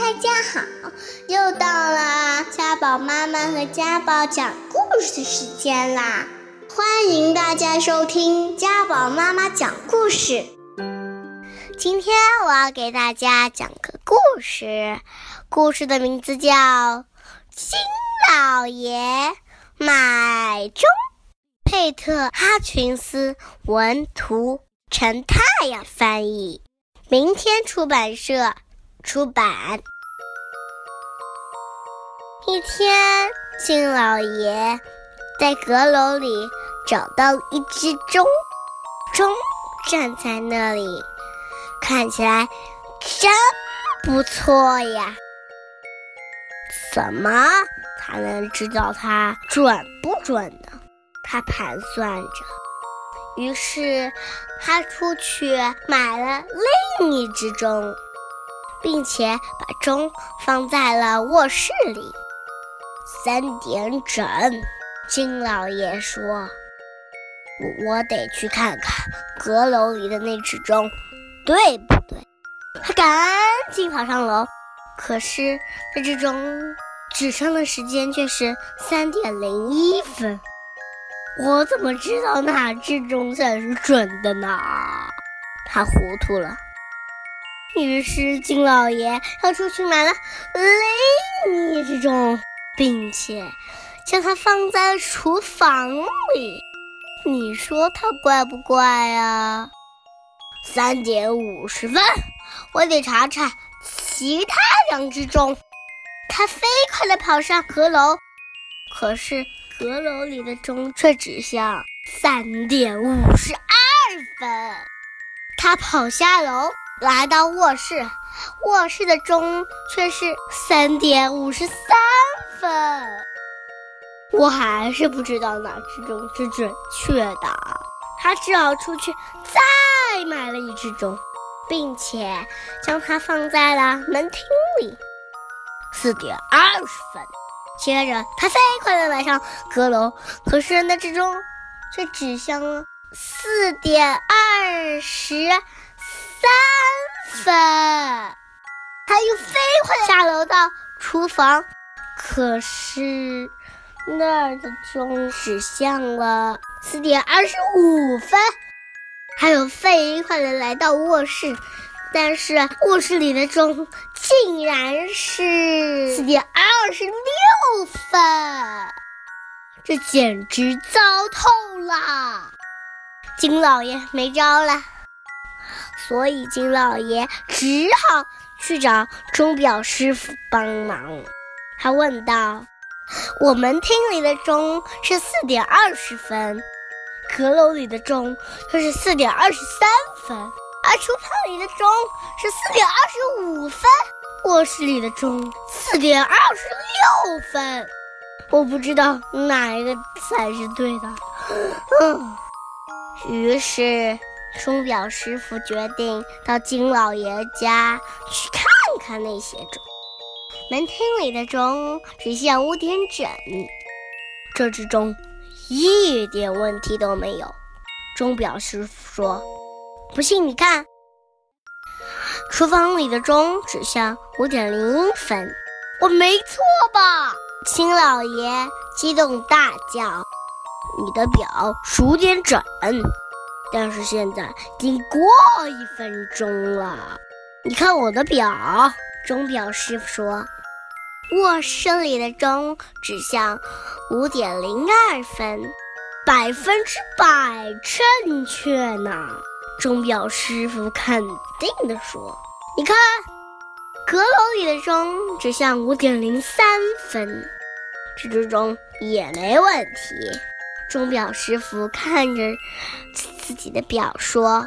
大家好，又到了家宝妈妈和家宝讲故事时间啦！欢迎大家收听家宝妈妈讲故事。今天我要给大家讲个故事，故事的名字叫《金老爷买钟》。佩特·哈群斯文图，陈太阳翻译，明天出版社出版。一天，金老爷在阁楼里找到一只钟，钟站在那里，看起来真不错呀。怎么才能知道它准不准呢？他盘算着，于是他出去买了另一只钟，并且把钟放在了卧室里。三点整，金老爷说：“我得去看看阁楼里的那只钟，对不对？”他赶紧跑上楼，可是那只钟指上的时间却是三点零一分。我怎么知道哪只钟才是准的呢？他糊涂了。于是金老爷又出去买了另一只钟，并且将它放在厨房里。你说它怪不怪啊？三点五十分，我得查查其他两只钟。他飞快地跑上阁楼，可是。阁楼里的钟却指向三点五十二分。他跑下楼，来到卧室，卧室的钟却是三点五十三分。我还是不知道哪只钟是准确的。他只好出去再买了一只钟，并且将它放在了门厅里。四点二十分。接着，他飞快地来上阁楼，可是那只钟却指向了四点二十三分。他又飞快下楼到厨房，可是那儿的钟指向了四点二十五分。还有飞快地来到卧室。但是卧室里的钟竟然是四点二十六分，这简直糟透了！金老爷没招了，所以金老爷只好去找钟表师傅帮忙。他问道：“我们厅里的钟是四点二十分，阁楼里的钟却是四点二十三分。”而厨房里的钟是四点二十五分，卧室里的钟四点二十六分，我不知道哪一个才是对的。嗯，于是钟表师傅决定到金老爷家去看看那些钟。门厅里的钟指向五点整，这只钟一点问题都没有。钟表师傅说。不信你看，厨房里的钟指向五点零分，我没错吧？青老爷激动大叫：“你的表数点整，但是现在已经过一分钟了。你看我的表。”钟表师傅说：“卧室里的钟指向五点零二分，百分之百正确呢。”钟表师傅肯定地说：“你看，阁楼里的钟指向五点零三分，这只钟也没问题。”钟表师傅看着自己的表说：“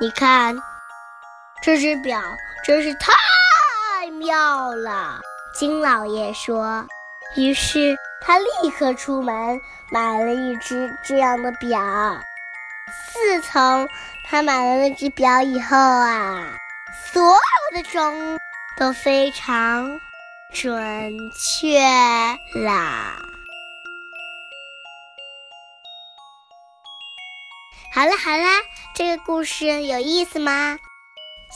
你看，这只表真是太妙了。”金老爷说。于是他立刻出门买了一只这样的表。自从他买了那只表以后啊，所有的钟都非常准确啦。好了好了，这个故事有意思吗？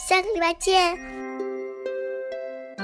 下个礼拜见。